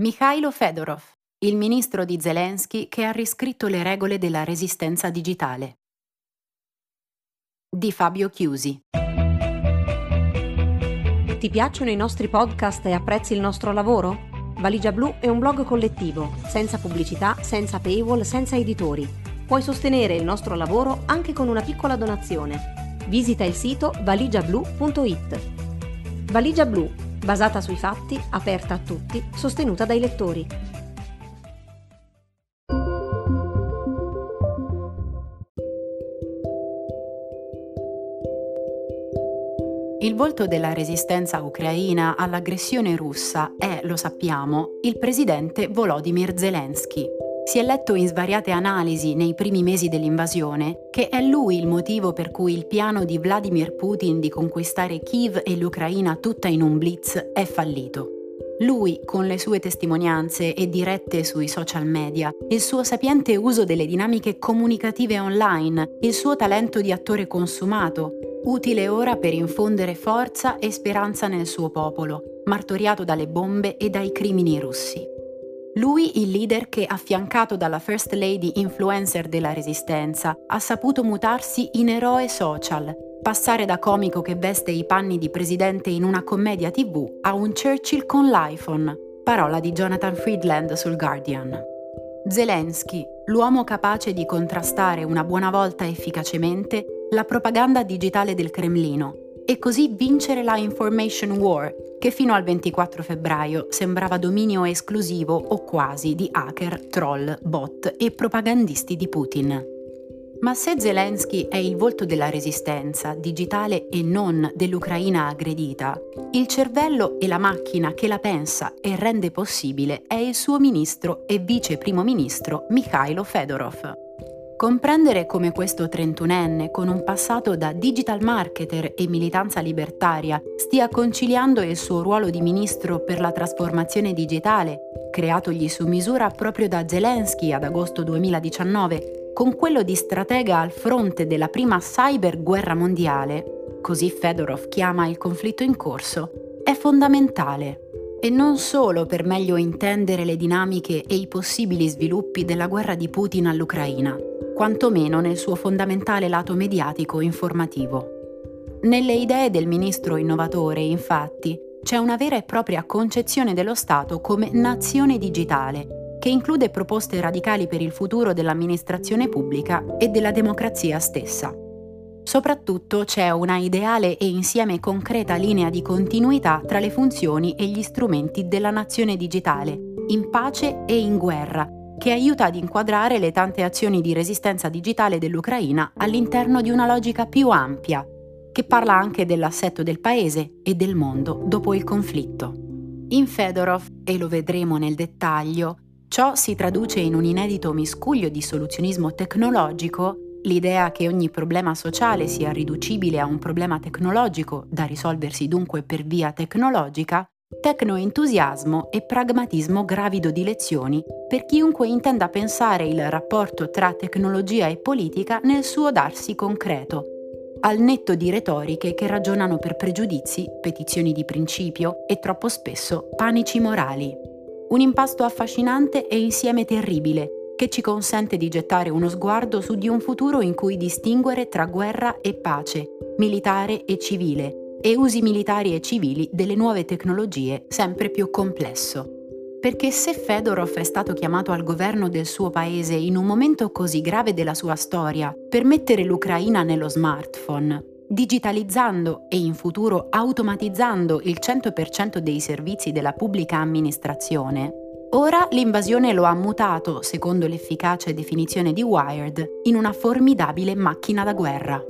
Mikhailo Fedorov, il ministro di Zelensky che ha riscritto le regole della resistenza digitale. Di Fabio Chiusi. Ti piacciono i nostri podcast e apprezzi il nostro lavoro? Valigia Blu è un blog collettivo, senza pubblicità, senza paywall, senza editori. Puoi sostenere il nostro lavoro anche con una piccola donazione. Visita il sito valigiablu.it. Valigia Blu basata sui fatti, aperta a tutti, sostenuta dai lettori. Il volto della resistenza ucraina all'aggressione russa è, lo sappiamo, il presidente Volodymyr Zelensky, si è letto in svariate analisi nei primi mesi dell'invasione che è lui il motivo per cui il piano di Vladimir Putin di conquistare Kiev e l'Ucraina tutta in un blitz è fallito. Lui, con le sue testimonianze e dirette sui social media, il suo sapiente uso delle dinamiche comunicative online, il suo talento di attore consumato, utile ora per infondere forza e speranza nel suo popolo, martoriato dalle bombe e dai crimini russi. Lui, il leader che, affiancato dalla First Lady influencer della Resistenza, ha saputo mutarsi in eroe social, passare da comico che veste i panni di presidente in una commedia tv a un Churchill con l'iPhone, parola di Jonathan Friedland sul Guardian. Zelensky, l'uomo capace di contrastare una buona volta efficacemente la propaganda digitale del Cremlino e così vincere la Information War, che fino al 24 febbraio sembrava dominio esclusivo o quasi di hacker, troll, bot e propagandisti di Putin. Ma se Zelensky è il volto della resistenza, digitale e non dell'Ucraina aggredita, il cervello e la macchina che la pensa e rende possibile è il suo ministro e vice primo ministro Mikhailo Fedorov. Comprendere come questo 31enne, con un passato da digital marketer e militanza libertaria, stia conciliando il suo ruolo di ministro per la trasformazione digitale, creatogli su misura proprio da Zelensky ad agosto 2019, con quello di stratega al fronte della prima cyber guerra mondiale, così Fedorov chiama il conflitto in corso, è fondamentale. E non solo per meglio intendere le dinamiche e i possibili sviluppi della guerra di Putin all'Ucraina, quantomeno nel suo fondamentale lato mediatico informativo. Nelle idee del ministro innovatore, infatti, c'è una vera e propria concezione dello Stato come nazione digitale, che include proposte radicali per il futuro dell'amministrazione pubblica e della democrazia stessa. Soprattutto c'è una ideale e insieme concreta linea di continuità tra le funzioni e gli strumenti della nazione digitale, in pace e in guerra, che aiuta ad inquadrare le tante azioni di resistenza digitale dell'Ucraina all'interno di una logica più ampia, che parla anche dell'assetto del paese e del mondo dopo il conflitto. In Fedorov, e lo vedremo nel dettaglio, ciò si traduce in un inedito miscuglio di soluzionismo tecnologico, l'idea che ogni problema sociale sia riducibile a un problema tecnologico, da risolversi dunque per via tecnologica, tecnoentusiasmo e pragmatismo gravido di lezioni per chiunque intenda pensare il rapporto tra tecnologia e politica nel suo darsi concreto, al netto di retoriche che ragionano per pregiudizi, petizioni di principio e troppo spesso panici morali. Un impasto affascinante e insieme terribile che ci consente di gettare uno sguardo su di un futuro in cui distinguere tra guerra e pace, militare e civile, e usi militari e civili delle nuove tecnologie sempre più complesso. Perché se Fedorov è stato chiamato al governo del suo paese in un momento così grave della sua storia per mettere l'Ucraina nello smartphone, digitalizzando e in futuro automatizzando il 100% dei servizi della pubblica amministrazione, ora l'invasione lo ha mutato, secondo l'efficace definizione di Wired, in una formidabile macchina da guerra.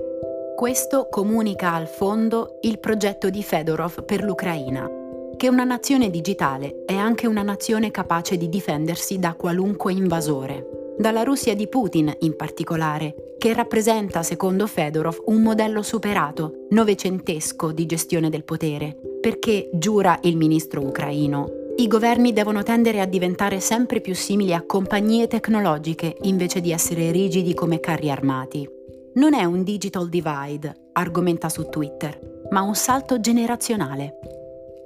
Questo comunica al fondo il progetto di Fedorov per l'Ucraina, che una nazione digitale è anche una nazione capace di difendersi da qualunque invasore. Dalla Russia di Putin in particolare, che rappresenta, secondo Fedorov, un modello superato, novecentesco di gestione del potere, perché, giura il ministro ucraino, i governi devono tendere a diventare sempre più simili a compagnie tecnologiche invece di essere rigidi come carri armati non è un digital divide, argomenta su Twitter, ma un salto generazionale.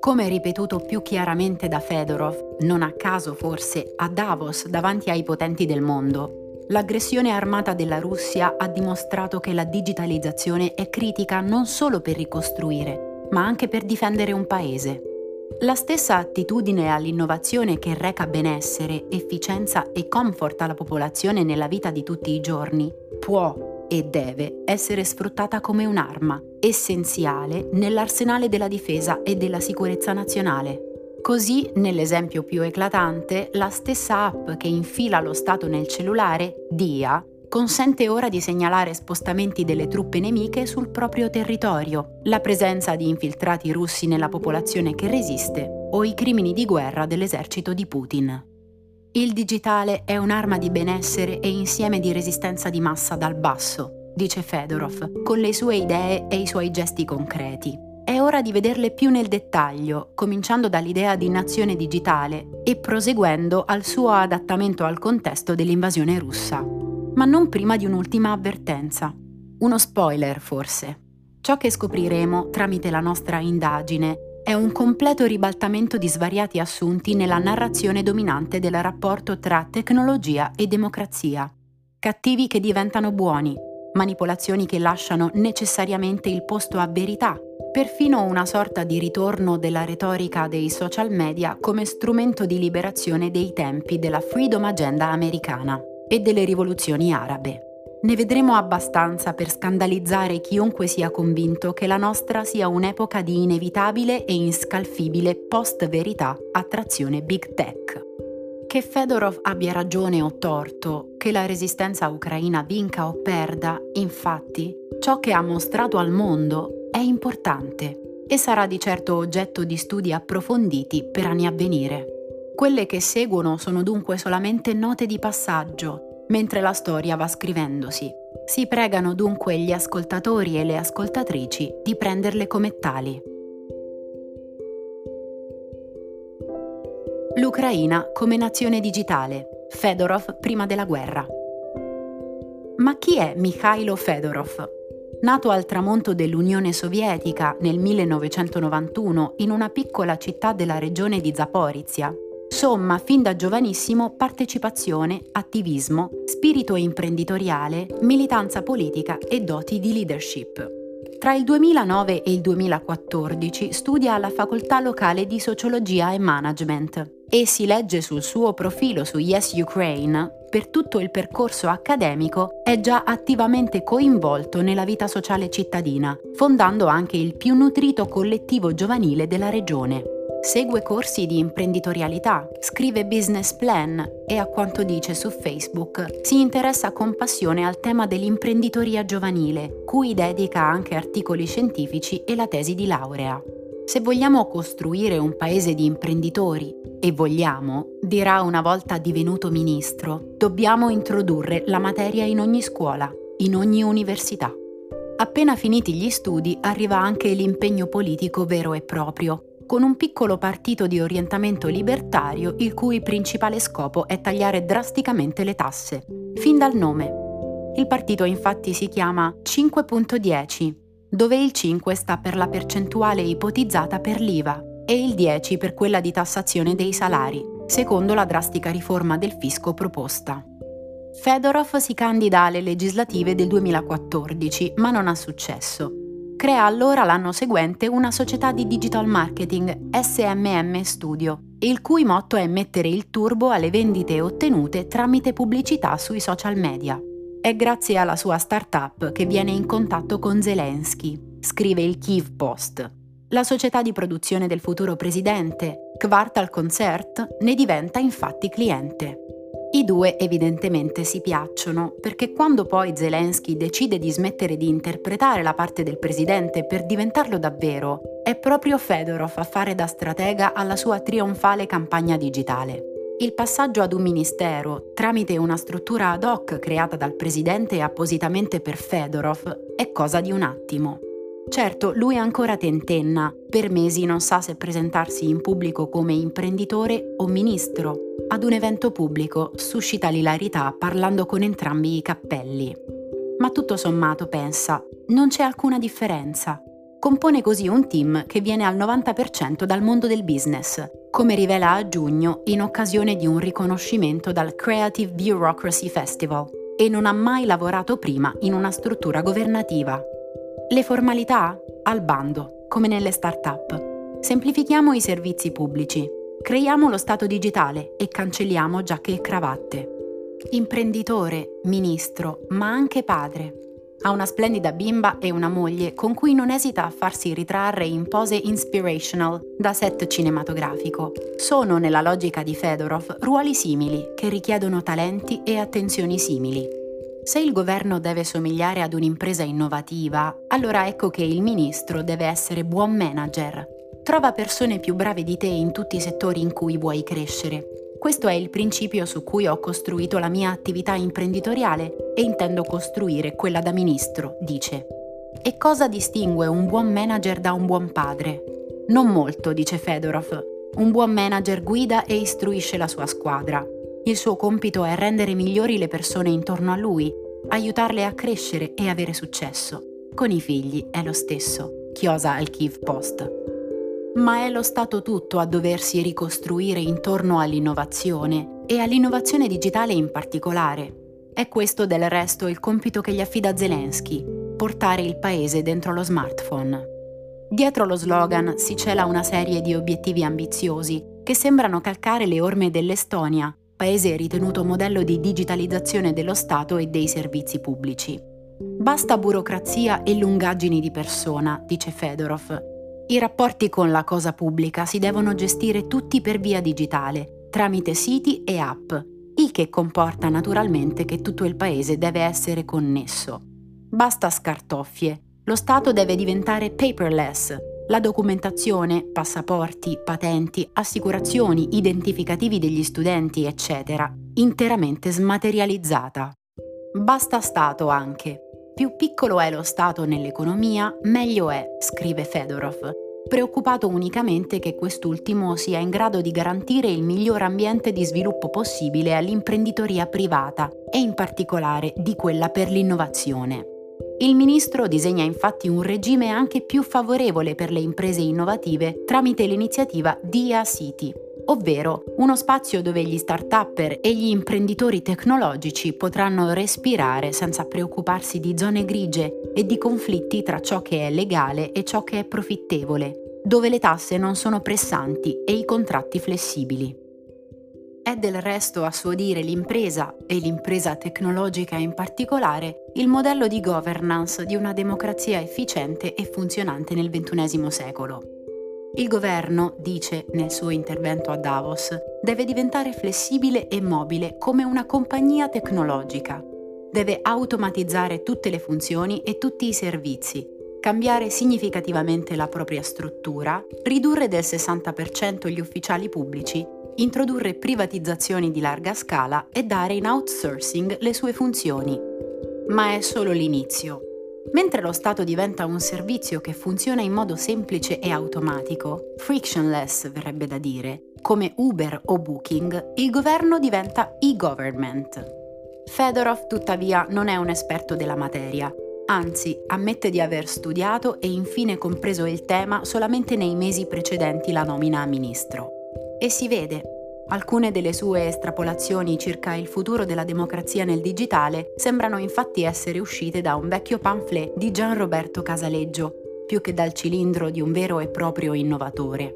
Come ripetuto più chiaramente da Fedorov, non a caso forse a Davos davanti ai potenti del mondo, l'aggressione armata della Russia ha dimostrato che la digitalizzazione è critica non solo per ricostruire, ma anche per difendere un paese. La stessa attitudine all'innovazione che reca benessere, efficienza e comfort alla popolazione nella vita di tutti i giorni può e deve essere sfruttata come un'arma essenziale nell'arsenale della difesa e della sicurezza nazionale. Così, nell'esempio più eclatante, la stessa app che infila lo Stato nel cellulare, DIA, consente ora di segnalare spostamenti delle truppe nemiche sul proprio territorio, la presenza di infiltrati russi nella popolazione che resiste o i crimini di guerra dell'esercito di Putin. Il digitale è un'arma di benessere e insieme di resistenza di massa dal basso, dice Fedorov, con le sue idee e i suoi gesti concreti. È ora di vederle più nel dettaglio, cominciando dall'idea di nazione digitale e proseguendo al suo adattamento al contesto dell'invasione russa. Ma non prima di un'ultima avvertenza. Uno spoiler, forse. Ciò che scopriremo tramite la nostra indagine è un completo ribaltamento di svariati assunti nella narrazione dominante del rapporto tra tecnologia e democrazia. Cattivi che diventano buoni, manipolazioni che lasciano necessariamente il posto a verità, perfino una sorta di ritorno della retorica dei social media come strumento di liberazione dei tempi della Freedom Agenda americana e delle rivoluzioni arabe. Ne vedremo abbastanza per scandalizzare chiunque sia convinto che la nostra sia un'epoca di inevitabile e inscalfibile post-verità attrazione big tech. Che Fedorov abbia ragione o torto, che la resistenza ucraina vinca o perda, infatti, ciò che ha mostrato al mondo è importante e sarà di certo oggetto di studi approfonditi per anni a venire. Quelle che seguono sono dunque solamente note di passaggio mentre la storia va scrivendosi. Si pregano dunque gli ascoltatori e le ascoltatrici di prenderle come tali. L'Ucraina come nazione digitale. Fedorov prima della guerra. Ma chi è Mikhailo Fedorov? Nato al tramonto dell'Unione Sovietica nel 1991 in una piccola città della regione di Zaporizia, somma fin da giovanissimo partecipazione, attivismo, spirito imprenditoriale, militanza politica e doti di leadership. Tra il 2009 e il 2014 studia alla facoltà locale di sociologia e management e si legge sul suo profilo su Yes Ukraine per tutto il percorso accademico è già attivamente coinvolto nella vita sociale cittadina, fondando anche il più nutrito collettivo giovanile della regione. Segue corsi di imprenditorialità, scrive business plan e a quanto dice su Facebook si interessa con passione al tema dell'imprenditoria giovanile, cui dedica anche articoli scientifici e la tesi di laurea. Se vogliamo costruire un paese di imprenditori, e vogliamo, dirà una volta divenuto ministro, dobbiamo introdurre la materia in ogni scuola, in ogni università. Appena finiti gli studi arriva anche l'impegno politico vero e proprio, con un piccolo partito di orientamento libertario il cui principale scopo è tagliare drasticamente le tasse, fin dal nome. Il partito infatti si chiama 5.10, dove il 5 sta per la percentuale ipotizzata per l'IVA e il 10 per quella di tassazione dei salari, secondo la drastica riforma del fisco proposta. Fedorov si candida alle legislative del 2014, ma non ha successo crea allora l'anno seguente una società di digital marketing, SMM Studio, il cui motto è mettere il turbo alle vendite ottenute tramite pubblicità sui social media. È grazie alla sua startup che viene in contatto con Zelensky, scrive il Kiev Post. La società di produzione del futuro presidente, Quartal Concert, ne diventa infatti cliente. I due evidentemente si piacciono perché quando poi Zelensky decide di smettere di interpretare la parte del presidente per diventarlo davvero, è proprio Fedorov a fare da stratega alla sua trionfale campagna digitale. Il passaggio ad un ministero, tramite una struttura ad hoc creata dal presidente appositamente per Fedorov, è cosa di un attimo. Certo, lui ancora tentenna, per mesi non sa se presentarsi in pubblico come imprenditore o ministro. Ad un evento pubblico suscita l'ilarità parlando con entrambi i cappelli. Ma tutto sommato pensa, non c'è alcuna differenza. Compone così un team che viene al 90% dal mondo del business, come rivela a giugno in occasione di un riconoscimento dal Creative Bureaucracy Festival, e non ha mai lavorato prima in una struttura governativa. Le formalità? Al bando, come nelle start-up. Semplifichiamo i servizi pubblici, creiamo lo Stato digitale e cancelliamo giacche e cravatte. Imprenditore, ministro, ma anche padre. Ha una splendida bimba e una moglie con cui non esita a farsi ritrarre in pose inspirational da set cinematografico. Sono, nella logica di Fedorov, ruoli simili che richiedono talenti e attenzioni simili. Se il governo deve somigliare ad un'impresa innovativa, allora ecco che il ministro deve essere buon manager. Trova persone più brave di te in tutti i settori in cui vuoi crescere questo è il principio su cui ho costruito la mia attività imprenditoriale e intendo costruire quella da ministro, dice. E cosa distingue un buon manager da un buon padre? Non molto, dice Fedorov. Un buon manager guida e istruisce la sua squadra. Il suo compito è rendere migliori le persone intorno a lui, aiutarle a crescere e avere successo. Con i figli è lo stesso, chiosa al Kiev Post ma è lo Stato tutto a doversi ricostruire intorno all'innovazione e all'innovazione digitale in particolare. È questo del resto il compito che gli affida Zelensky, portare il paese dentro lo smartphone. Dietro lo slogan si cela una serie di obiettivi ambiziosi che sembrano calcare le orme dell'Estonia, paese ritenuto modello di digitalizzazione dello Stato e dei servizi pubblici. Basta burocrazia e lungaggini di persona, dice Fedorov, i rapporti con la cosa pubblica si devono gestire tutti per via digitale, tramite siti e app, il che comporta naturalmente che tutto il paese deve essere connesso. Basta scartoffie. Lo Stato deve diventare paperless. La documentazione, passaporti, patenti, assicurazioni, identificativi degli studenti, eccetera, interamente smaterializzata. Basta Stato anche. Più piccolo è lo Stato nell'economia, meglio è, scrive Fedorov, preoccupato unicamente che quest'ultimo sia in grado di garantire il miglior ambiente di sviluppo possibile all'imprenditoria privata e in particolare di quella per l'innovazione. Il ministro disegna infatti un regime anche più favorevole per le imprese innovative tramite l'iniziativa DIA City, ovvero uno spazio dove gli start-upper e gli imprenditori tecnologici potranno respirare senza preoccuparsi di zone grigie e di conflitti tra ciò che è legale e ciò che è profittevole, dove le tasse non sono pressanti e i contratti flessibili. È del resto, a suo dire, l'impresa, e l'impresa tecnologica in particolare, il modello di governance di una democrazia efficiente e funzionante nel XXI secolo. Il governo, dice nel suo intervento a Davos, deve diventare flessibile e mobile come una compagnia tecnologica. Deve automatizzare tutte le funzioni e tutti i servizi, cambiare significativamente la propria struttura, ridurre del 60% gli ufficiali pubblici, introdurre privatizzazioni di larga scala e dare in outsourcing le sue funzioni. Ma è solo l'inizio. Mentre lo Stato diventa un servizio che funziona in modo semplice e automatico, frictionless verrebbe da dire, come Uber o Booking, il governo diventa e-government. Fedorov tuttavia non è un esperto della materia, anzi ammette di aver studiato e infine compreso il tema solamente nei mesi precedenti la nomina a ministro. E si vede, Alcune delle sue estrapolazioni circa il futuro della democrazia nel digitale sembrano infatti essere uscite da un vecchio pamphlet di Gian Roberto Casaleggio, più che dal cilindro di un vero e proprio innovatore.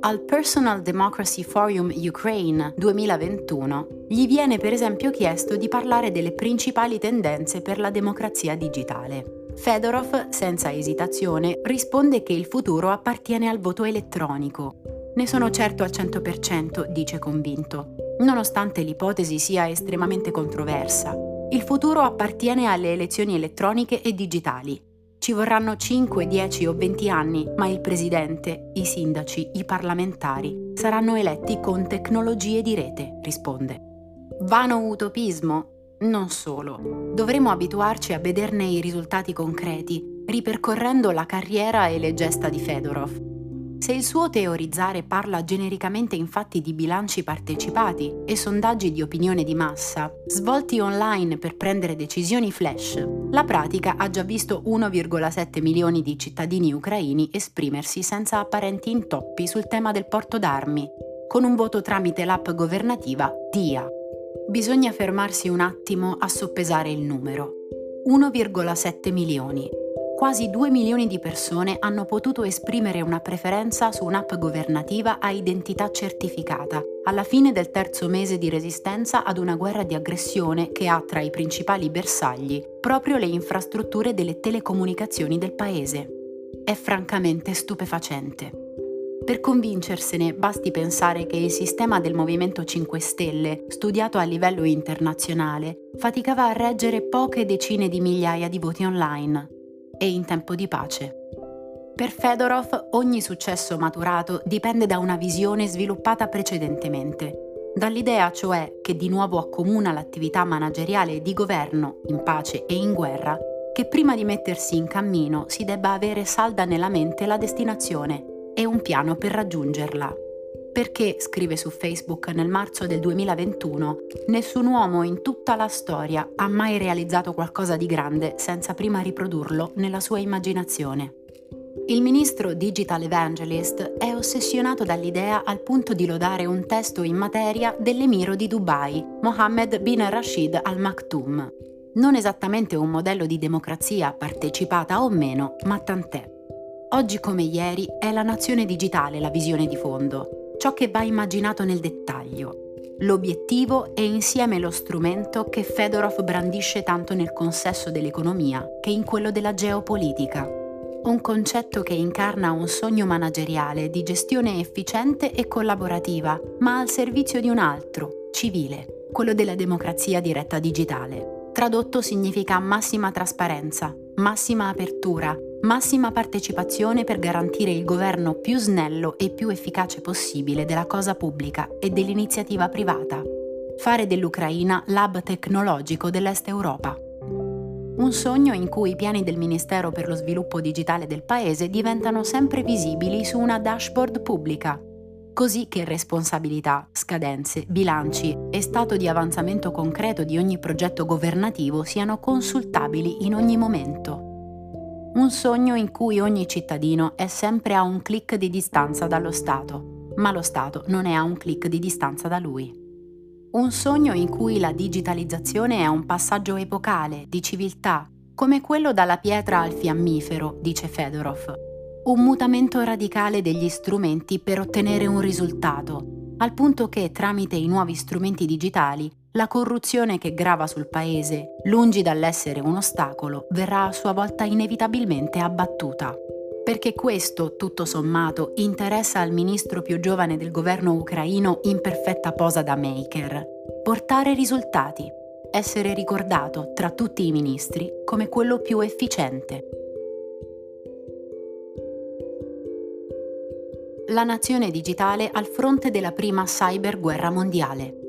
Al Personal Democracy Forum Ukraine 2021 gli viene per esempio chiesto di parlare delle principali tendenze per la democrazia digitale. Fedorov, senza esitazione, risponde che il futuro appartiene al voto elettronico, ne sono certo al 100%, dice convinto, nonostante l'ipotesi sia estremamente controversa. Il futuro appartiene alle elezioni elettroniche e digitali. Ci vorranno 5, 10 o 20 anni, ma il presidente, i sindaci, i parlamentari saranno eletti con tecnologie di rete, risponde. Vano utopismo? Non solo. Dovremo abituarci a vederne i risultati concreti, ripercorrendo la carriera e le gesta di Fedorov Se il suo teorizzare parla genericamente infatti di bilanci partecipati e sondaggi di opinione di massa, svolti online per prendere decisioni flash, la pratica ha già visto 1,7 milioni di cittadini ucraini esprimersi senza apparenti intoppi sul tema del porto d'armi, con un voto tramite l'app governativa DIA. Bisogna fermarsi un attimo a soppesare il numero. 1,7 milioni quasi 2 milioni di persone hanno potuto esprimere una preferenza su un'app governativa a identità certificata, alla fine del terzo mese di resistenza ad una guerra di aggressione che ha tra i principali bersagli proprio le infrastrutture delle telecomunicazioni del paese. È francamente stupefacente. Per convincersene basti pensare che il sistema del Movimento 5 Stelle, studiato a livello internazionale, faticava a reggere poche decine di migliaia di voti online, e in tempo di pace. Per Fedorov ogni successo maturato dipende da una visione sviluppata precedentemente, dall'idea cioè che di nuovo accomuna l'attività manageriale di governo in pace e in guerra, che prima di mettersi in cammino si debba avere salda nella mente la destinazione e un piano per raggiungerla perché, scrive su Facebook nel marzo del 2021, nessun uomo in tutta la storia ha mai realizzato qualcosa di grande senza prima riprodurlo nella sua immaginazione. Il ministro Digital Evangelist è ossessionato dall'idea al punto di lodare un testo in materia dell'emiro di Dubai, Mohammed bin Rashid Al Maktoum. Non esattamente un modello di democrazia partecipata o meno, ma tant'è. Oggi come ieri è la nazione digitale la visione di fondo, ciò che va immaginato nel dettaglio. L'obiettivo è insieme lo strumento che Fedorov brandisce tanto nel consesso dell'economia che in quello della geopolitica. Un concetto che incarna un sogno manageriale di gestione efficiente e collaborativa, ma al servizio di un altro, civile, quello della democrazia diretta digitale. Tradotto significa massima trasparenza, massima apertura, massima partecipazione per garantire il governo più snello e più efficace possibile della cosa pubblica e dell'iniziativa privata. Fare dell'Ucraina l'hub tecnologico dell'Est Europa. Un sogno in cui i piani del Ministero per lo sviluppo digitale del Paese diventano sempre visibili su una dashboard pubblica, così che responsabilità, scadenze, bilanci e stato di avanzamento concreto di ogni progetto governativo siano consultabili in ogni momento un sogno in cui ogni cittadino è sempre a un clic di distanza dallo Stato, ma lo Stato non è a un clic di distanza da lui. Un sogno in cui la digitalizzazione è un passaggio epocale, di civiltà, come quello dalla pietra al fiammifero, dice Fedorov. Un mutamento radicale degli strumenti per ottenere un risultato, al punto che tramite i nuovi strumenti digitali la corruzione che grava sul paese, lungi dall'essere un ostacolo, verrà a sua volta inevitabilmente abbattuta. Perché questo, tutto sommato, interessa al ministro più giovane del governo ucraino in perfetta posa da maker. Portare risultati, essere ricordato tra tutti i ministri come quello più efficiente. La nazione digitale al fronte della prima cyberguerra mondiale.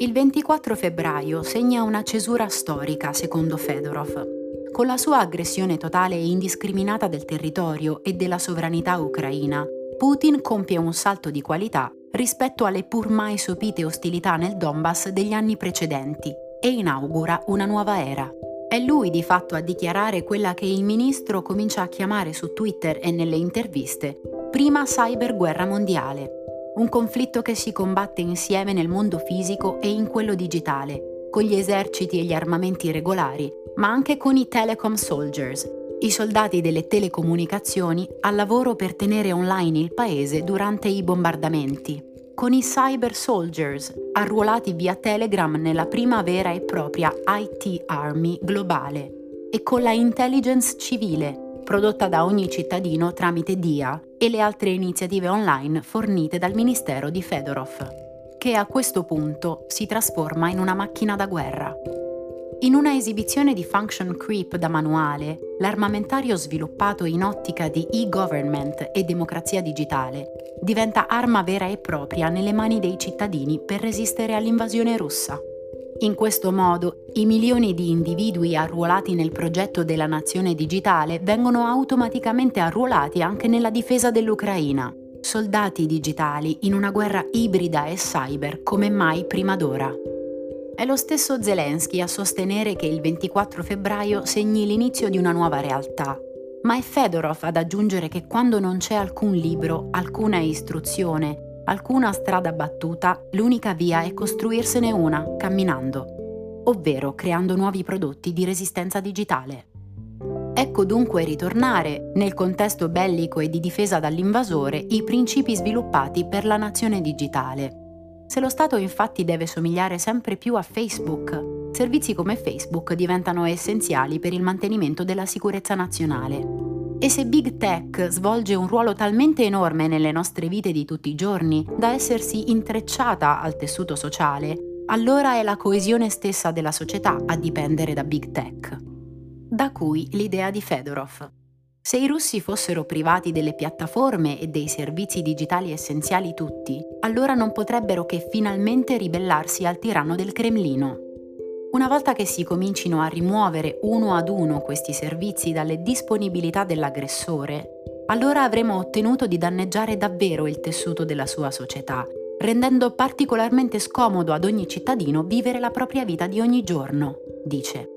Il 24 febbraio segna una cesura storica, secondo Fedorov. Con la sua aggressione totale e indiscriminata del territorio e della sovranità ucraina, Putin compie un salto di qualità rispetto alle pur mai sopite ostilità nel Donbass degli anni precedenti e inaugura una nuova era. È lui di fatto a dichiarare quella che il ministro comincia a chiamare su Twitter e nelle interviste prima cyberguerra mondiale, un conflitto che si combatte insieme nel mondo fisico e in quello digitale, con gli eserciti e gli armamenti regolari, ma anche con i telecom soldiers, i soldati delle telecomunicazioni al lavoro per tenere online il paese durante i bombardamenti, con i cyber soldiers arruolati via Telegram nella prima vera e propria IT Army globale, e con la intelligence civile prodotta da ogni cittadino tramite DIA e le altre iniziative online fornite dal Ministero di Fedorov, che a questo punto si trasforma in una macchina da guerra. In una esibizione di function creep da manuale, l'armamentario sviluppato in ottica di e-government e democrazia digitale diventa arma vera e propria nelle mani dei cittadini per resistere all'invasione russa. In questo modo, i milioni di individui arruolati nel progetto della nazione digitale vengono automaticamente arruolati anche nella difesa dell'Ucraina. Soldati digitali in una guerra ibrida e cyber come mai prima d'ora. È lo stesso Zelensky a sostenere che il 24 febbraio segni l'inizio di una nuova realtà. Ma è Fedorov ad aggiungere che quando non c'è alcun libro, alcuna istruzione, alcuna strada battuta, l'unica via è costruirsene una, camminando, ovvero creando nuovi prodotti di resistenza digitale. Ecco dunque ritornare, nel contesto bellico e di difesa dall'invasore, i principi sviluppati per la nazione digitale. Se lo Stato infatti deve somigliare sempre più a Facebook, servizi come Facebook diventano essenziali per il mantenimento della sicurezza nazionale. E se Big Tech svolge un ruolo talmente enorme nelle nostre vite di tutti i giorni da essersi intrecciata al tessuto sociale, allora è la coesione stessa della società a dipendere da Big Tech. Da cui l'idea di Fedorov. Se i russi fossero privati delle piattaforme e dei servizi digitali essenziali tutti, allora non potrebbero che finalmente ribellarsi al tiranno del Cremlino. Una volta che si comincino a rimuovere uno ad uno questi servizi dalle disponibilità dell'aggressore, allora avremo ottenuto di danneggiare davvero il tessuto della sua società, rendendo particolarmente scomodo ad ogni cittadino vivere la propria vita di ogni giorno, dice.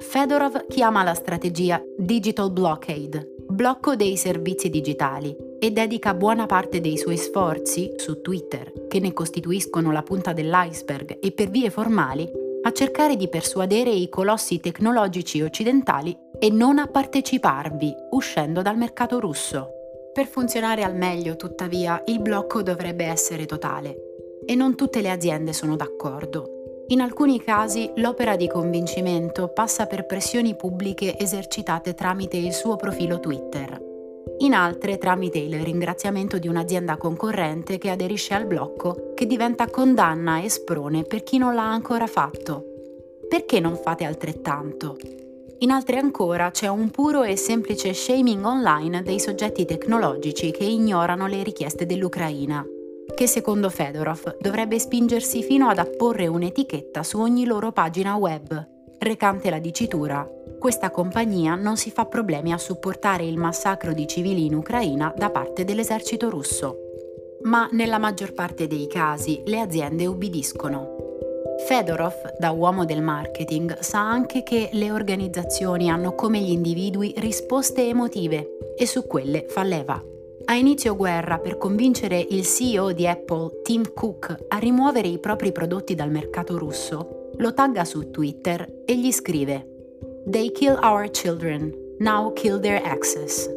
Fedorov chiama la strategia Digital Blockade, blocco dei servizi digitali, e dedica buona parte dei suoi sforzi su Twitter, che ne costituiscono la punta dell'iceberg, e per vie formali a cercare di persuadere i colossi tecnologici occidentali e non a parteciparvi, uscendo dal mercato russo. Per funzionare al meglio, tuttavia, il blocco dovrebbe essere totale. E non tutte le aziende sono d'accordo. In alcuni casi l'opera di convincimento passa per pressioni pubbliche esercitate tramite il suo profilo Twitter. In altre tramite il ringraziamento di un'azienda concorrente che aderisce al blocco che diventa condanna e sprone per chi non l'ha ancora fatto. Perché non fate altrettanto? In altre ancora c'è un puro e semplice shaming online dei soggetti tecnologici che ignorano le richieste dell'Ucraina, che secondo Fedorov dovrebbe spingersi fino ad apporre un'etichetta su ogni loro pagina web, recante la dicitura questa compagnia non si fa problemi a supportare il massacro di civili in Ucraina da parte dell'esercito russo ma nella maggior parte dei casi le aziende ubbidiscono. Fedorov, da uomo del marketing, sa anche che le organizzazioni hanno come gli individui risposte emotive e su quelle fa leva. A inizio guerra, per convincere il CEO di Apple, Tim Cook, a rimuovere i propri prodotti dal mercato russo, lo tagga su Twitter e gli scrive They kill our children, now kill their access.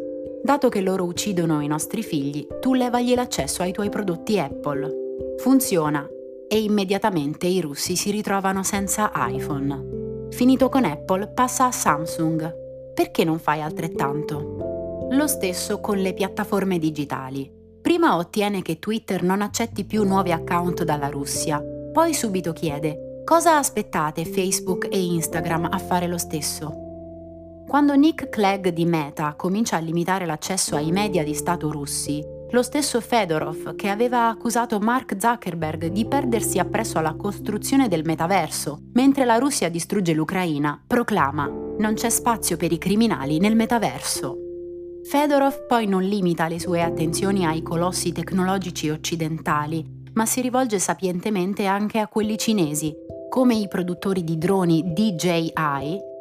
Dato che loro uccidono i nostri figli, tu levagli l'accesso ai tuoi prodotti Apple. Funziona e immediatamente i russi si ritrovano senza iPhone. Finito con Apple, passa a Samsung. Perché non fai altrettanto? Lo stesso con le piattaforme digitali. Prima ottiene che Twitter non accetti più nuovi account dalla Russia, poi subito chiede cosa aspettate Facebook e Instagram a fare lo stesso? Quando Nick Clegg di Meta comincia a limitare l'accesso ai media di Stato russi, lo stesso Fedorov, che aveva accusato Mark Zuckerberg di perdersi appresso alla costruzione del metaverso, mentre la Russia distrugge l'Ucraina, proclama non c'è spazio per i criminali nel metaverso. Fedorov poi non limita le sue attenzioni ai colossi tecnologici occidentali, ma si rivolge sapientemente anche a quelli cinesi, come i produttori di droni DJI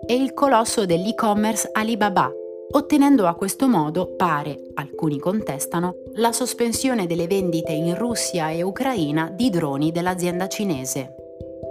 e il colosso dell'e-commerce Alibaba, ottenendo a questo modo, pare, alcuni contestano, la sospensione delle vendite in Russia e Ucraina di droni dell'azienda cinese.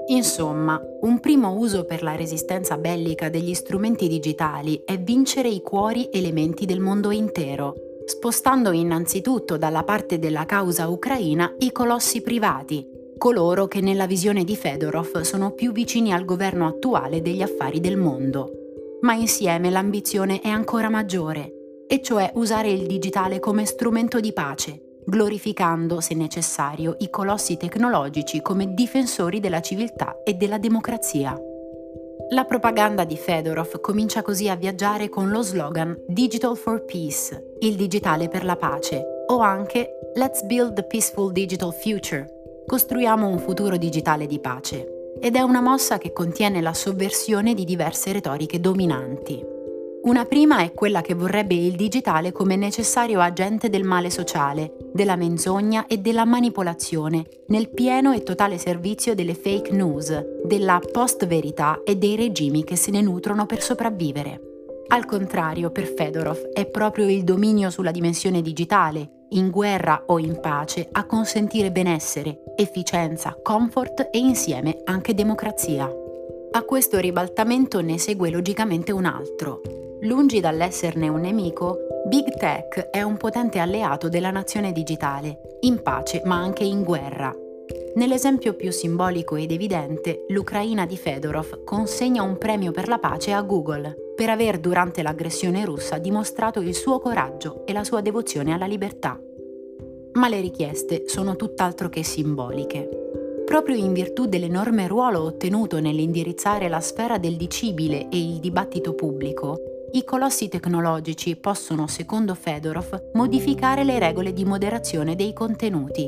Insomma, un primo uso per la resistenza bellica degli strumenti digitali è vincere i cuori elementi del mondo intero, spostando innanzitutto dalla parte della causa ucraina i colossi privati, coloro che nella visione di Fedorov sono più vicini al governo attuale degli affari del mondo. Ma insieme l'ambizione è ancora maggiore, e cioè usare il digitale come strumento di pace, glorificando, se necessario, i colossi tecnologici come difensori della civiltà e della democrazia. La propaganda di Fedorov comincia così a viaggiare con lo slogan Digital for Peace, il digitale per la pace, o anche Let's Build the Peaceful Digital Future, costruiamo un futuro digitale di pace. ed è una mossa che contiene la sovversione di diverse retoriche dominanti. Una prima è quella che vorrebbe il digitale come necessario agente del male sociale, della menzogna e della manipolazione, nel pieno e totale servizio delle fake news, della post-verità e dei regimi che se ne nutrono per sopravvivere. Al contrario, per Fedorov è proprio il dominio sulla dimensione digitale, in guerra o in pace, a consentire benessere, efficienza, comfort e insieme anche democrazia. A questo ribaltamento ne segue logicamente un altro. Lungi dall'esserne un nemico, Big Tech è un potente alleato della nazione digitale, in pace ma anche in guerra. Nell'esempio più simbolico ed evidente, l'Ucraina di Fedorov consegna un premio per la pace a Google per aver durante l'aggressione russa dimostrato il suo coraggio e la sua devozione alla libertà. Ma le richieste sono tutt'altro che simboliche. Proprio in virtù dell'enorme ruolo ottenuto nell'indirizzare la sfera del dicibile e il dibattito pubblico, i colossi tecnologici possono, secondo Fedorov, modificare le regole di moderazione dei contenuti,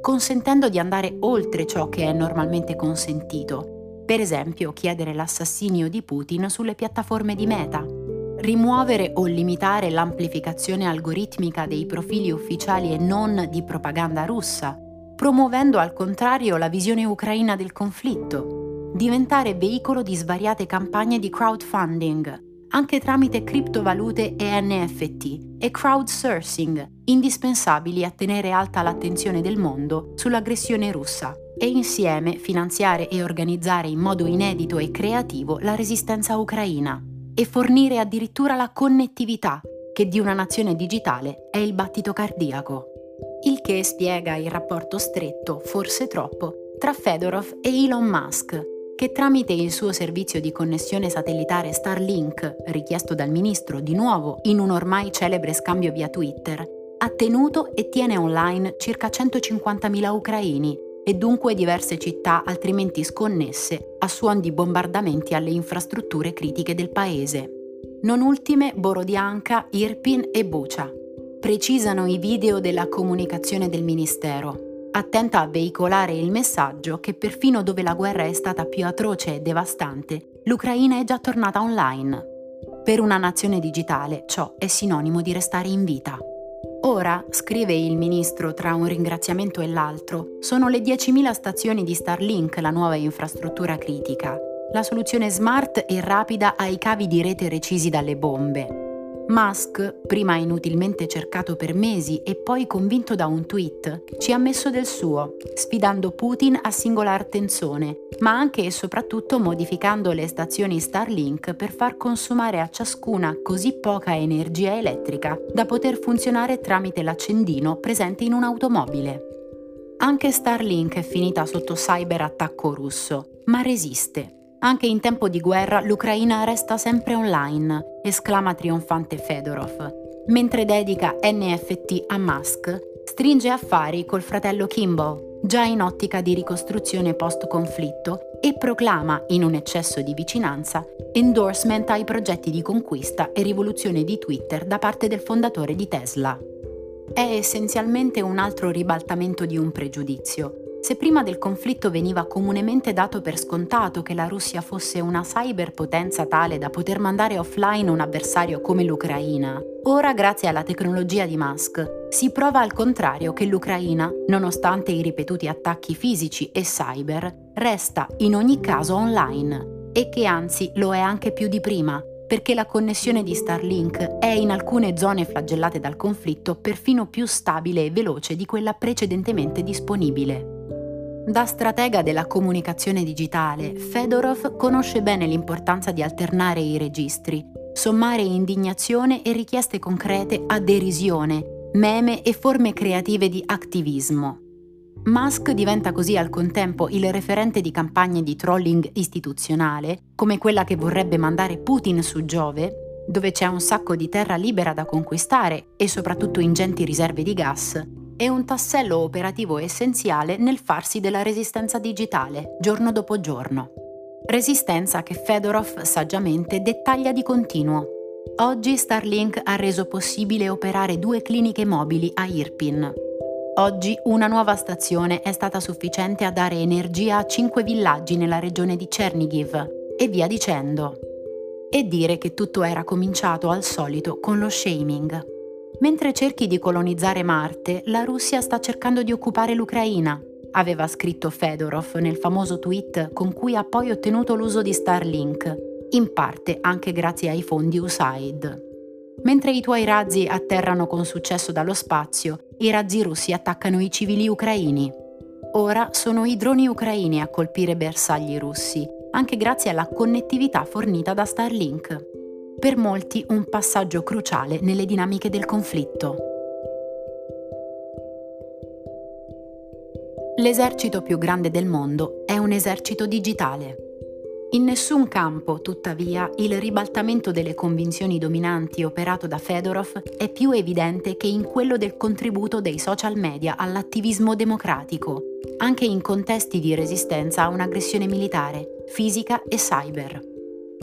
consentendo di andare oltre ciò che è normalmente consentito, per esempio chiedere l'assassinio di Putin sulle piattaforme di Meta, rimuovere o limitare l'amplificazione algoritmica dei profili ufficiali e non di propaganda russa, promuovendo al contrario la visione ucraina del conflitto, diventare veicolo di svariate campagne di crowdfunding, anche tramite criptovalute e NFT e crowdsourcing, indispensabili a tenere alta l'attenzione del mondo sull'aggressione russa e insieme finanziare e organizzare in modo inedito e creativo la resistenza ucraina e fornire addirittura la connettività che di una nazione digitale è il battito cardiaco. Il che spiega il rapporto stretto, forse troppo, tra Fedorov e Elon Musk, che tramite il suo servizio di connessione satellitare Starlink, richiesto dal ministro di nuovo in un ormai celebre scambio via Twitter, ha tenuto e tiene online circa 150.000 ucraini e dunque diverse città altrimenti sconnesse a suon di bombardamenti alle infrastrutture critiche del paese. Non ultime Borodianka, Irpin e Bucha. Precisano i video della comunicazione del Ministero attenta a veicolare il messaggio che perfino dove la guerra è stata più atroce e devastante, l'Ucraina è già tornata online. Per una nazione digitale ciò è sinonimo di restare in vita. Ora, scrive il ministro tra un ringraziamento e l'altro, sono le 10.000 stazioni di Starlink la nuova infrastruttura critica, la soluzione smart e rapida ai cavi di rete recisi dalle bombe. Musk, prima inutilmente cercato per mesi e poi convinto da un tweet, ci ha messo del suo, sfidando Putin a singolar tenzone, ma anche e soprattutto modificando le stazioni Starlink per far consumare a ciascuna così poca energia elettrica da poter funzionare tramite l'accendino presente in un'automobile. Anche Starlink è finita sotto cyberattacco russo, ma resiste anche in tempo di guerra l'Ucraina resta sempre online, esclama trionfante Fedorov, mentre dedica NFT a Musk, stringe affari col fratello Kimball, già in ottica di ricostruzione post-conflitto, e proclama, in un eccesso di vicinanza, endorsement ai progetti di conquista e rivoluzione di Twitter da parte del fondatore di Tesla. È essenzialmente un altro ribaltamento di un pregiudizio, se prima del conflitto veniva comunemente dato per scontato che la Russia fosse una cyberpotenza tale da poter mandare offline un avversario come l'Ucraina, ora grazie alla tecnologia di Musk si prova al contrario che l'Ucraina, nonostante i ripetuti attacchi fisici e cyber, resta in ogni caso online e che anzi lo è anche più di prima, perché la connessione di Starlink è in alcune zone flagellate dal conflitto perfino più stabile e veloce di quella precedentemente disponibile. Da stratega della comunicazione digitale, Fedorov conosce bene l'importanza di alternare i registri, sommare indignazione e richieste concrete a derisione, meme e forme creative di attivismo. Musk diventa così al contempo il referente di campagne di trolling istituzionale, come quella che vorrebbe mandare Putin su Giove, dove c'è un sacco di terra libera da conquistare e soprattutto ingenti riserve di gas, è un tassello operativo essenziale nel farsi della resistenza digitale, giorno dopo giorno. Resistenza che Fedorov saggiamente dettaglia di continuo. Oggi Starlink ha reso possibile operare due cliniche mobili a Irpin. Oggi una nuova stazione è stata sufficiente a dare energia a cinque villaggi nella regione di Chernigiv e via dicendo. E dire che tutto era cominciato al solito con lo shaming. Mentre cerchi di colonizzare Marte, la Russia sta cercando di occupare l'Ucraina, aveva scritto Fedorov nel famoso tweet con cui ha poi ottenuto l'uso di Starlink, in parte anche grazie ai fondi USAID. Mentre i tuoi razzi atterrano con successo dallo spazio, i razzi russi attaccano i civili ucraini. Ora sono i droni ucraini a colpire bersagli russi, anche grazie alla connettività fornita da Starlink. Per molti un passaggio cruciale nelle dinamiche del conflitto. L'esercito più grande del mondo è un esercito digitale. In nessun campo, tuttavia, il ribaltamento delle convinzioni dominanti operato da Fedorov è più evidente che in quello del contributo dei social media all'attivismo democratico, anche in contesti di resistenza a un'aggressione militare, fisica e cyber.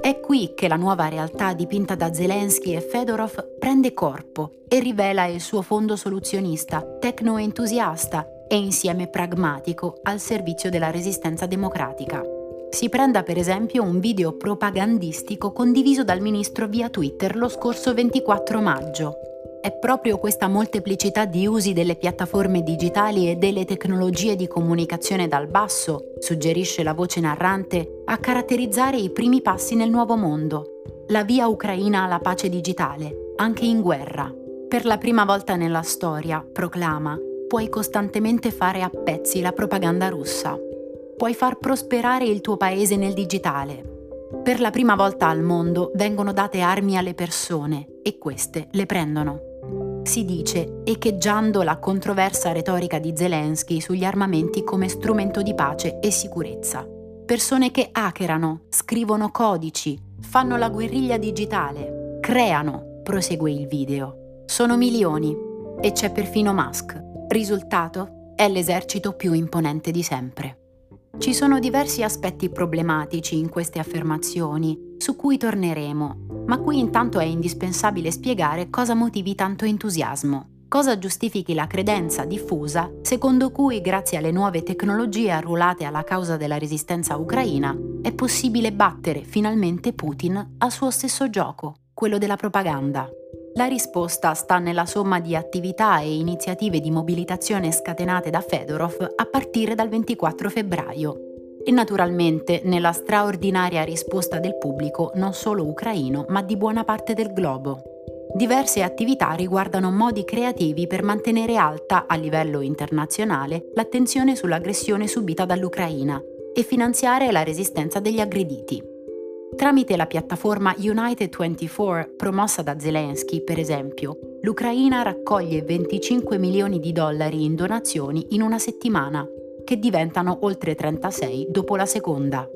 È qui che la nuova realtà dipinta da Zelensky e Fedorov prende corpo e rivela il suo fondo soluzionista, tecno-entusiasta e insieme pragmatico al servizio della resistenza democratica. Si prenda per esempio un video propagandistico condiviso dal ministro via Twitter lo scorso 24 maggio. È proprio questa molteplicità di usi delle piattaforme digitali e delle tecnologie di comunicazione dal basso, suggerisce la voce narrante, a caratterizzare i primi passi nel nuovo mondo. La via ucraina alla pace digitale, anche in guerra. Per la prima volta nella storia, proclama, puoi costantemente fare a pezzi la propaganda russa puoi far prosperare il tuo paese nel digitale. Per la prima volta al mondo vengono date armi alle persone e queste le prendono. Si dice, echeggiando la controversa retorica di Zelensky sugli armamenti come strumento di pace e sicurezza. Persone che hackerano, scrivono codici, fanno la guerriglia digitale, creano, prosegue il video. Sono milioni e c'è perfino Musk. Risultato? È l'esercito più imponente di sempre. Ci sono diversi aspetti problematici in queste affermazioni, su cui torneremo, ma qui intanto è indispensabile spiegare cosa motivi tanto entusiasmo, cosa giustifichi la credenza diffusa secondo cui grazie alle nuove tecnologie arruolate alla causa della resistenza ucraina è possibile battere finalmente Putin al suo stesso gioco, quello della propaganda. La risposta sta nella somma di attività e iniziative di mobilitazione scatenate da Fedorov a partire dal 24 febbraio e naturalmente nella straordinaria risposta del pubblico non solo ucraino ma di buona parte del globo. Diverse attività riguardano modi creativi per mantenere alta a livello internazionale l'attenzione sull'aggressione subita dall'Ucraina e finanziare la resistenza degli aggrediti. Tramite la piattaforma United24 promossa da Zelensky, per esempio, l'Ucraina raccoglie 25 milioni di dollari in donazioni in una settimana, che diventano oltre 36 dopo la seconda.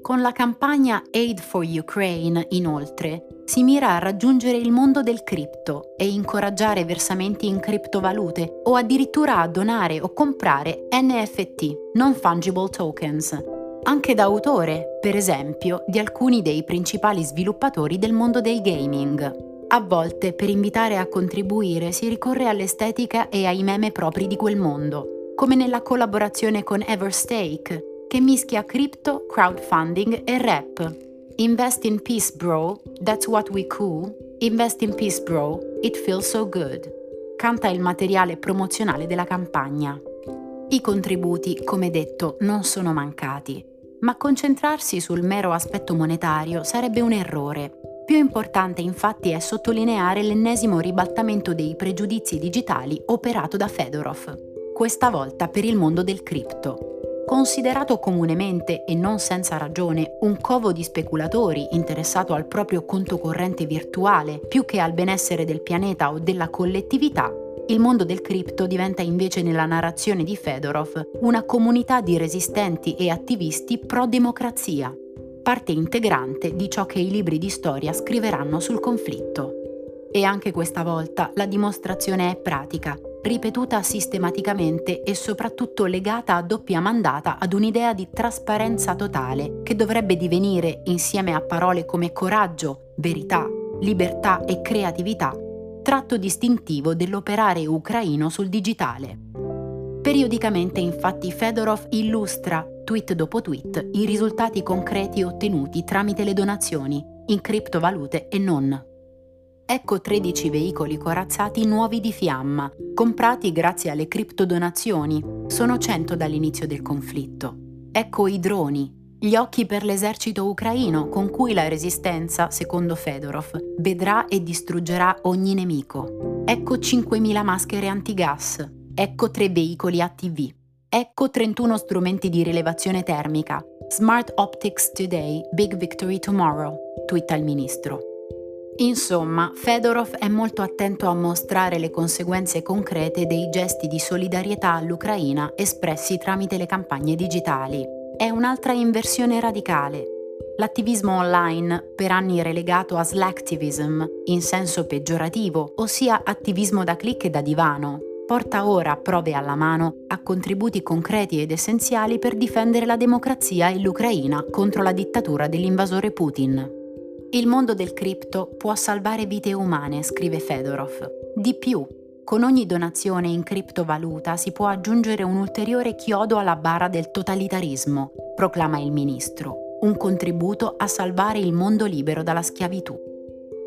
Con la campagna Aid for Ukraine, inoltre, si mira a raggiungere il mondo del cripto e incoraggiare versamenti in criptovalute o addirittura a donare o comprare NFT, non fungible tokens, anche da autore, per esempio, di alcuni dei principali sviluppatori del mondo del gaming. A volte, per invitare a contribuire, si ricorre all'estetica e ai meme propri di quel mondo, come nella collaborazione con Everstake, che mischia crypto, crowdfunding e rap. Invest in peace, bro, that's what we cool. Invest in peace, bro, it feels so good. Canta il materiale promozionale della campagna. I contributi, come detto, non sono mancati ma concentrarsi sul mero aspetto monetario sarebbe un errore. Più importante infatti è sottolineare l'ennesimo ribaltamento dei pregiudizi digitali operato da Fedorov, questa volta per il mondo del cripto. Considerato comunemente e non senza ragione un covo di speculatori interessato al proprio conto corrente virtuale più che al benessere del pianeta o della collettività, il mondo del cripto diventa invece nella narrazione di Fedorov una comunità di resistenti e attivisti pro-democrazia, parte integrante di ciò che i libri di storia scriveranno sul conflitto. E anche questa volta la dimostrazione è pratica, ripetuta sistematicamente e soprattutto legata a doppia mandata ad un'idea di trasparenza totale che dovrebbe divenire, insieme a parole come coraggio, verità, libertà e creatività, tratto distintivo dell'operare ucraino sul digitale. Periodicamente infatti Fedorov illustra, tweet dopo tweet, i risultati concreti ottenuti tramite le donazioni, in criptovalute e non. Ecco 13 veicoli corazzati nuovi di fiamma, comprati grazie alle criptodonazioni. Sono 100 dall'inizio del conflitto. Ecco i droni, gli occhi per l'esercito ucraino con cui la resistenza, secondo Fedorov, vedrà e distruggerà ogni nemico. Ecco 5.000 maschere antigas. Ecco 3 veicoli ATV. Ecco 31 strumenti di rilevazione termica. Smart Optics Today, Big Victory Tomorrow, twitta il ministro. Insomma, Fedorov è molto attento a mostrare le conseguenze concrete dei gesti di solidarietà all'Ucraina espressi tramite le campagne digitali. È un'altra inversione radicale. L'attivismo online, per anni relegato a slacktivism, in senso peggiorativo, ossia attivismo da click e da divano, porta ora, prove alla mano, a contributi concreti ed essenziali per difendere la democrazia e l'Ucraina contro la dittatura dell'invasore Putin. Il mondo del cripto può salvare vite umane, scrive Fedorov. Di più, con ogni donazione in criptovaluta si può aggiungere un ulteriore chiodo alla bara del totalitarismo, proclama il ministro, un contributo a salvare il mondo libero dalla schiavitù.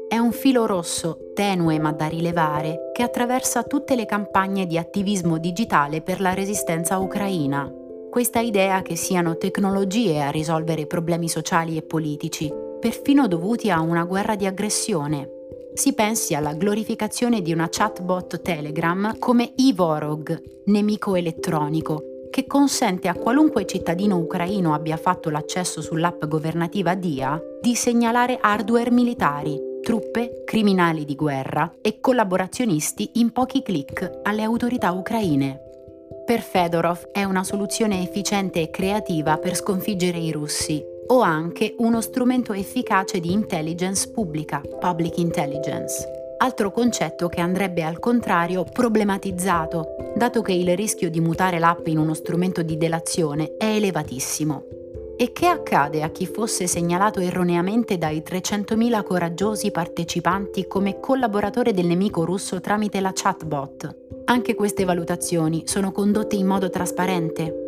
È un filo rosso, tenue ma da rilevare, che attraversa tutte le campagne di attivismo digitale per la resistenza ucraina. Questa idea che siano tecnologie a risolvere problemi sociali e politici, perfino dovuti a una guerra di aggressione. Si pensi alla glorificazione di una chatbot Telegram come Ivorog, nemico elettronico, che consente a qualunque cittadino ucraino abbia fatto l'accesso sull'app governativa DIA di segnalare hardware militari, truppe, criminali di guerra e collaborazionisti in pochi clic alle autorità ucraine. Per Fedorov è una soluzione efficiente e creativa per sconfiggere i russi o anche uno strumento efficace di intelligence pubblica, public intelligence. Altro concetto che andrebbe al contrario problematizzato, dato che il rischio di mutare l'app in uno strumento di delazione è elevatissimo. E che accade a chi fosse segnalato erroneamente dai 300.000 coraggiosi partecipanti come collaboratore del nemico russo tramite la chatbot? Anche queste valutazioni sono condotte in modo trasparente,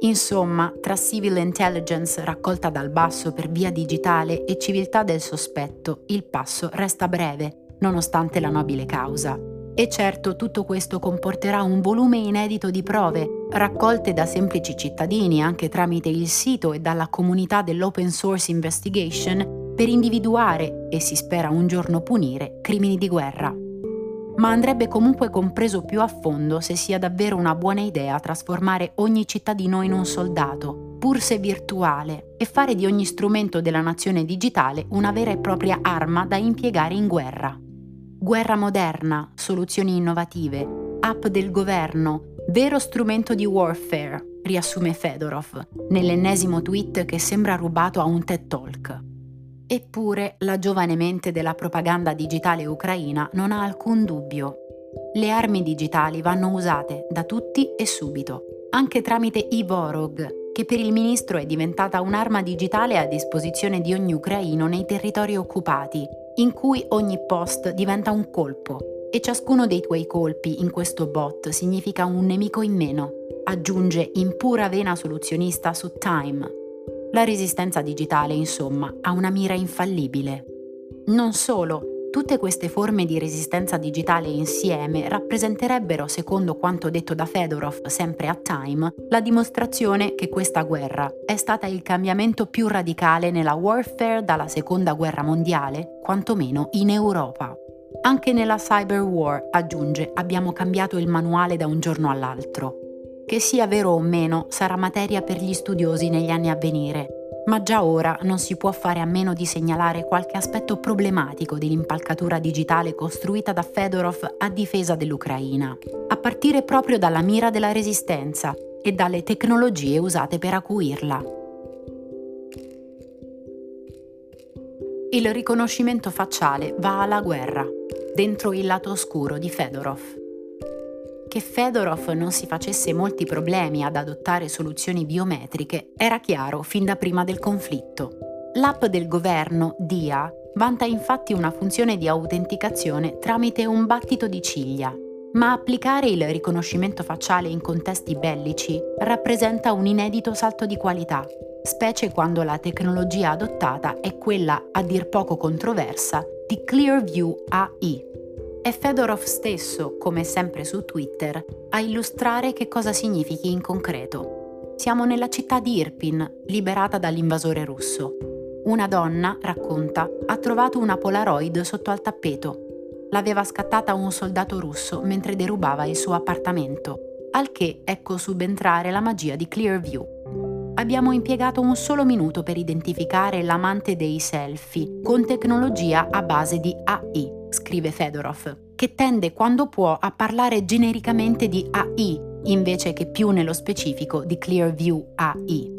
Insomma, tra civil intelligence raccolta dal basso per via digitale e civiltà del sospetto, il passo resta breve, nonostante la nobile causa. E certo tutto questo comporterà un volume inedito di prove, raccolte da semplici cittadini anche tramite il sito e dalla comunità dell'Open Source Investigation, per individuare, e si spera un giorno punire, crimini di guerra ma andrebbe comunque compreso più a fondo se sia davvero una buona idea trasformare ogni cittadino in un soldato, pur se virtuale, e fare di ogni strumento della nazione digitale una vera e propria arma da impiegare in guerra. Guerra moderna, soluzioni innovative, app del governo, vero strumento di warfare, riassume Fedorov, nell'ennesimo tweet che sembra rubato a un TED Talk. Eppure la giovane mente della propaganda digitale ucraina non ha alcun dubbio. Le armi digitali vanno usate da tutti e subito, anche tramite Ivorog, che per il ministro è diventata un'arma digitale a disposizione di ogni ucraino nei territori occupati, in cui ogni post diventa un colpo e ciascuno dei tuoi colpi in questo bot significa un nemico in meno, aggiunge in pura vena soluzionista su Time, la resistenza digitale, insomma, ha una mira infallibile. Non solo, tutte queste forme di resistenza digitale insieme rappresenterebbero, secondo quanto detto da Fedorov sempre a Time, la dimostrazione che questa guerra è stata il cambiamento più radicale nella warfare dalla seconda guerra mondiale, quantomeno in Europa. Anche nella cyber war, aggiunge, abbiamo cambiato il manuale da un giorno all'altro. Che sia vero o meno sarà materia per gli studiosi negli anni a venire, ma già ora non si può fare a meno di segnalare qualche aspetto problematico dell'impalcatura digitale costruita da Fedorov a difesa dell'Ucraina, a partire proprio dalla mira della resistenza e dalle tecnologie usate per acuirla. Il riconoscimento facciale va alla guerra, dentro il lato oscuro di Fedorov che Fedorov non si facesse molti problemi ad adottare soluzioni biometriche era chiaro fin da prima del conflitto. L'app del governo, DIA, vanta infatti una funzione di autenticazione tramite un battito di ciglia, ma applicare il riconoscimento facciale in contesti bellici rappresenta un inedito salto di qualità, specie quando la tecnologia adottata è quella a dir poco controversa di Clearview AI. È Fedorov stesso, come sempre su Twitter, a illustrare che cosa significhi in concreto. Siamo nella città di Irpin, liberata dall'invasore russo. Una donna, racconta, ha trovato una Polaroid sotto al tappeto l'aveva scattata un soldato russo mentre derubava il suo appartamento, al che ecco subentrare la magia di Clearview. Abbiamo impiegato un solo minuto per identificare l'amante dei selfie con tecnologia a base di AI, scrive Fedorov, che tende quando può a parlare genericamente di AI invece che più nello specifico di Clearview AI.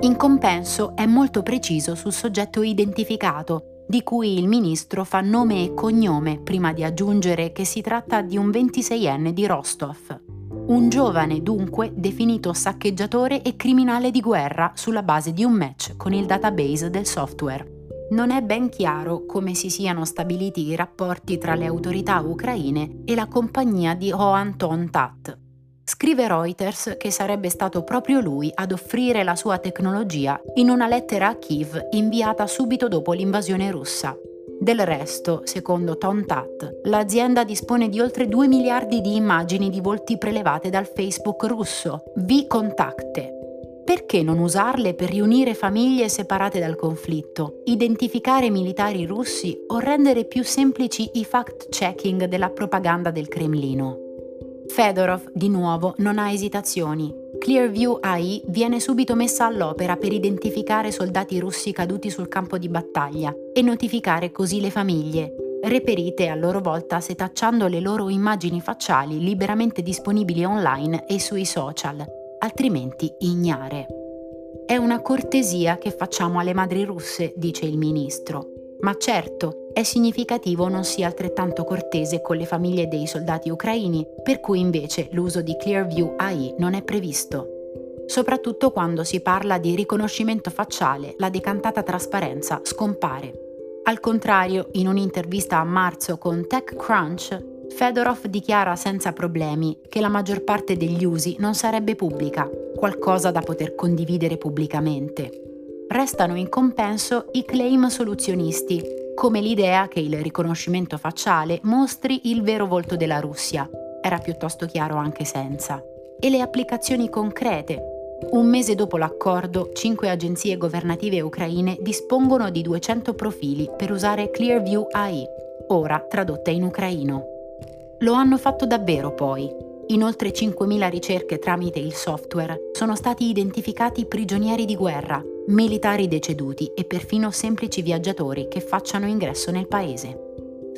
In compenso è molto preciso sul soggetto identificato di cui il ministro fa nome e cognome prima di aggiungere che si tratta di un 26enne di Rostov. Un giovane dunque definito saccheggiatore e criminale di guerra sulla base di un match con il database del software. Non è ben chiaro come si siano stabiliti i rapporti tra le autorità ucraine e la compagnia di Hoan Ton Tat, Scrive Reuters che sarebbe stato proprio lui ad offrire la sua tecnologia in una lettera a Kiev inviata subito dopo l'invasione russa. Del resto, secondo Tom Tat, l'azienda dispone di oltre 2 miliardi di immagini di volti prelevate dal Facebook russo, V-Contacte. Perché non usarle per riunire famiglie separate dal conflitto, identificare militari russi o rendere più semplici i fact-checking della propaganda del Cremlino? Fedorov, di nuovo, non ha esitazioni. Clearview AI viene subito messa all'opera per identificare soldati russi caduti sul campo di battaglia e notificare così le famiglie, reperite a loro volta setacciando le loro immagini facciali liberamente disponibili online e sui social, altrimenti ignare. È una cortesia che facciamo alle madri russe, dice il ministro. Ma certo, è significativo non sia altrettanto cortese con le famiglie dei soldati ucraini, per cui invece l'uso di Clearview AI non è previsto. Soprattutto quando si parla di riconoscimento facciale, la decantata trasparenza scompare. Al contrario, in un'intervista a marzo con TechCrunch, Fedorov dichiara senza problemi che la maggior parte degli usi non sarebbe pubblica, qualcosa da poter condividere pubblicamente. Restano in compenso i claim soluzionisti, come l'idea che il riconoscimento facciale mostri il vero volto della Russia, era piuttosto chiaro anche senza, e le applicazioni concrete. Un mese dopo l'accordo, cinque agenzie governative ucraine dispongono di 200 profili per usare Clearview AI, ora tradotta in ucraino. Lo hanno fatto davvero poi. In oltre 5.000 ricerche tramite il software sono stati identificati prigionieri di guerra, militari deceduti e perfino semplici viaggiatori che facciano ingresso nel paese.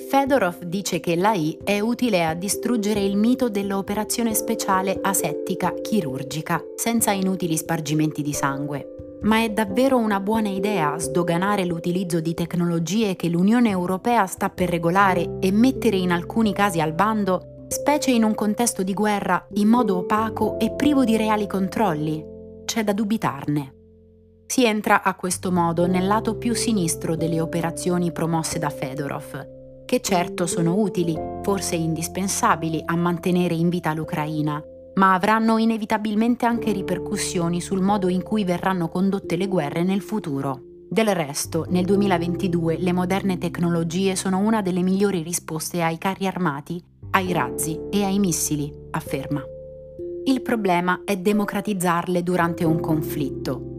Fedorov dice che l'AI è utile a distruggere il mito dell'operazione speciale asettica chirurgica, senza inutili spargimenti di sangue. Ma è davvero una buona idea sdoganare l'utilizzo di tecnologie che l'Unione Europea sta per regolare e mettere in alcuni casi al bando, specie in un contesto di guerra in modo opaco e privo di reali controlli? C'è da dubitarne. Si entra a questo modo nel lato più sinistro delle operazioni promosse da Fedorov, che certo sono utili, forse indispensabili a mantenere in vita l'Ucraina, ma avranno inevitabilmente anche ripercussioni sul modo in cui verranno condotte le guerre nel futuro. Del resto, nel 2022 le moderne tecnologie sono una delle migliori risposte ai carri armati, ai razzi e ai missili, afferma. Il problema è democratizzarle durante un conflitto,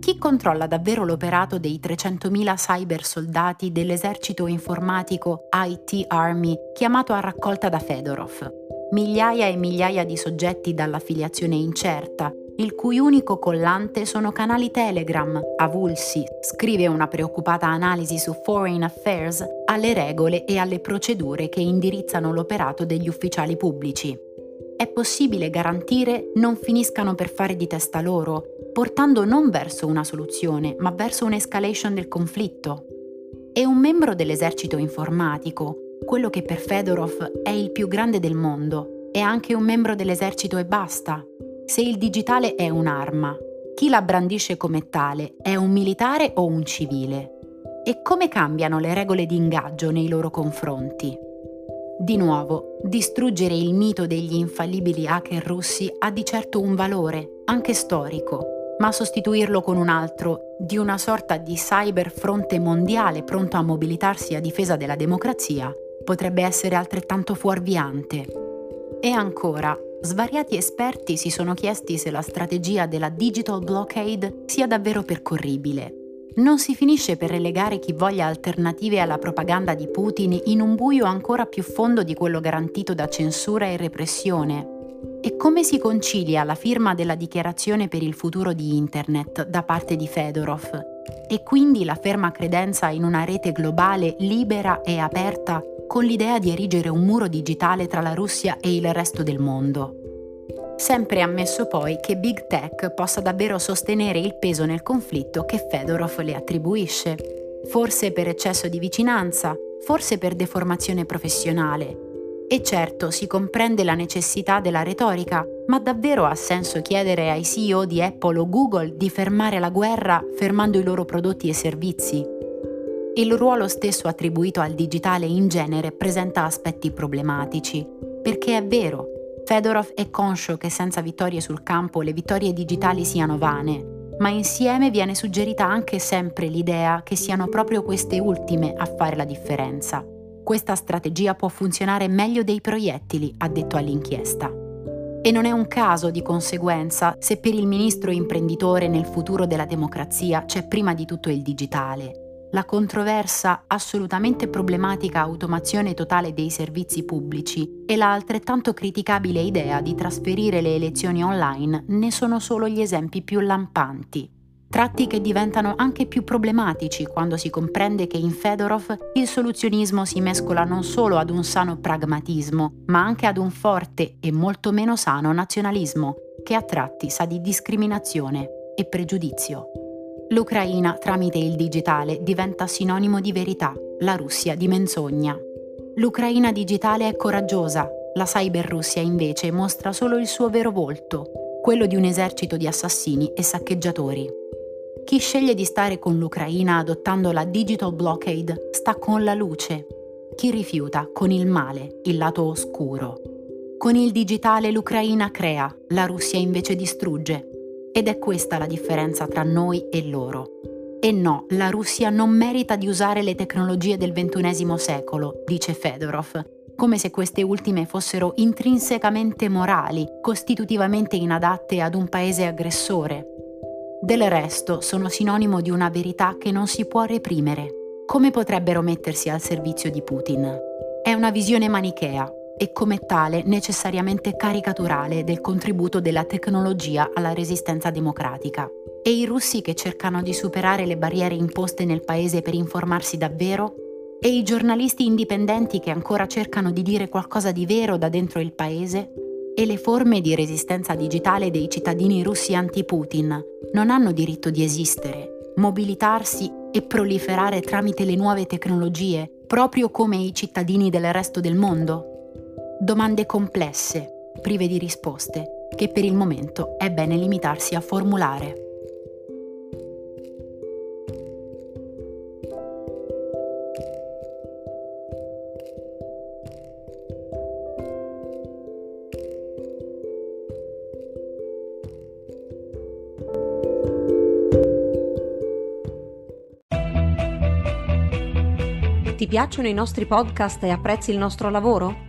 chi controlla davvero l'operato dei 300.000 cyber soldati dell'esercito informatico IT Army chiamato a raccolta da Fedorov? Migliaia e migliaia di soggetti dall'affiliazione incerta, il cui unico collante sono canali Telegram, avulsi, scrive una preoccupata analisi su Foreign Affairs, alle regole e alle procedure che indirizzano l'operato degli ufficiali pubblici. È possibile garantire non finiscano per fare di testa loro, portando non verso una soluzione, ma verso un'escalation del conflitto. E un membro dell'esercito informatico, quello che per Fedorov è il più grande del mondo, è anche un membro dell'esercito e basta. Se il digitale è un'arma, chi la brandisce come tale è un militare o un civile? E come cambiano le regole di ingaggio nei loro confronti? Di nuovo, distruggere il mito degli infallibili hacker russi ha di certo un valore, anche storico, ma sostituirlo con un altro, di una sorta di cyberfronte mondiale pronto a mobilitarsi a difesa della democrazia, potrebbe essere altrettanto fuorviante. E ancora, svariati esperti si sono chiesti se la strategia della digital blockade sia davvero percorribile. Non si finisce per relegare chi voglia alternative alla propaganda di Putin in un buio ancora più fondo di quello garantito da censura e repressione. E come si concilia la firma della dichiarazione per il futuro di Internet da parte di Fedorov e quindi la ferma credenza in una rete globale libera e aperta con l'idea di erigere un muro digitale tra la Russia e il resto del mondo. Sempre ammesso poi che Big Tech possa davvero sostenere il peso nel conflitto che Fedorov le attribuisce, forse per eccesso di vicinanza, forse per deformazione professionale. E certo si comprende la necessità della retorica, ma davvero ha senso chiedere ai CEO di Apple o Google di fermare la guerra fermando i loro prodotti e servizi? Il ruolo stesso attribuito al digitale in genere presenta aspetti problematici, perché è vero, Fedorov è conscio che senza vittorie sul campo le vittorie digitali siano vane, ma insieme viene suggerita anche sempre l'idea che siano proprio queste ultime a fare la differenza. Questa strategia può funzionare meglio dei proiettili, ha detto all'inchiesta. E non è un caso, di conseguenza, se per il ministro imprenditore nel futuro della democrazia c'è prima di tutto il digitale la controversa assolutamente problematica automazione totale dei servizi pubblici e la altrettanto criticabile idea di trasferire le elezioni online ne sono solo gli esempi più lampanti. Tratti che diventano anche più problematici quando si comprende che in Fedorov il soluzionismo si mescola non solo ad un sano pragmatismo, ma anche ad un forte e molto meno sano nazionalismo, che a tratti sa di discriminazione e pregiudizio. L'Ucraina, tramite il digitale, diventa sinonimo di verità, la Russia di menzogna. L'Ucraina digitale è coraggiosa, la cyberrussia invece mostra solo il suo vero volto, quello di un esercito di assassini e saccheggiatori. Chi sceglie di stare con l'Ucraina adottando la digital blockade sta con la luce. Chi rifiuta con il male, il lato oscuro. Con il digitale l'Ucraina crea, la Russia invece distrugge, ed è questa la differenza tra noi e loro. E no, la Russia non merita di usare le tecnologie del XXI secolo, dice Fedorov, come se queste ultime fossero intrinsecamente morali, costitutivamente inadatte ad un paese aggressore. Del resto sono sinonimo di una verità che non si può reprimere. Come potrebbero mettersi al servizio di Putin? È una visione manichea, e come tale necessariamente caricaturale del contributo della tecnologia alla resistenza democratica. E i russi che cercano di superare le barriere imposte nel paese per informarsi davvero? E i giornalisti indipendenti che ancora cercano di dire qualcosa di vero da dentro il paese? E le forme di resistenza digitale dei cittadini russi anti-Putin non hanno diritto di esistere, mobilitarsi e proliferare tramite le nuove tecnologie, proprio come i cittadini del resto del mondo? Domande complesse, prive di risposte, che per il momento è bene limitarsi a formulare. Ti piacciono i nostri podcast e apprezzi il nostro lavoro?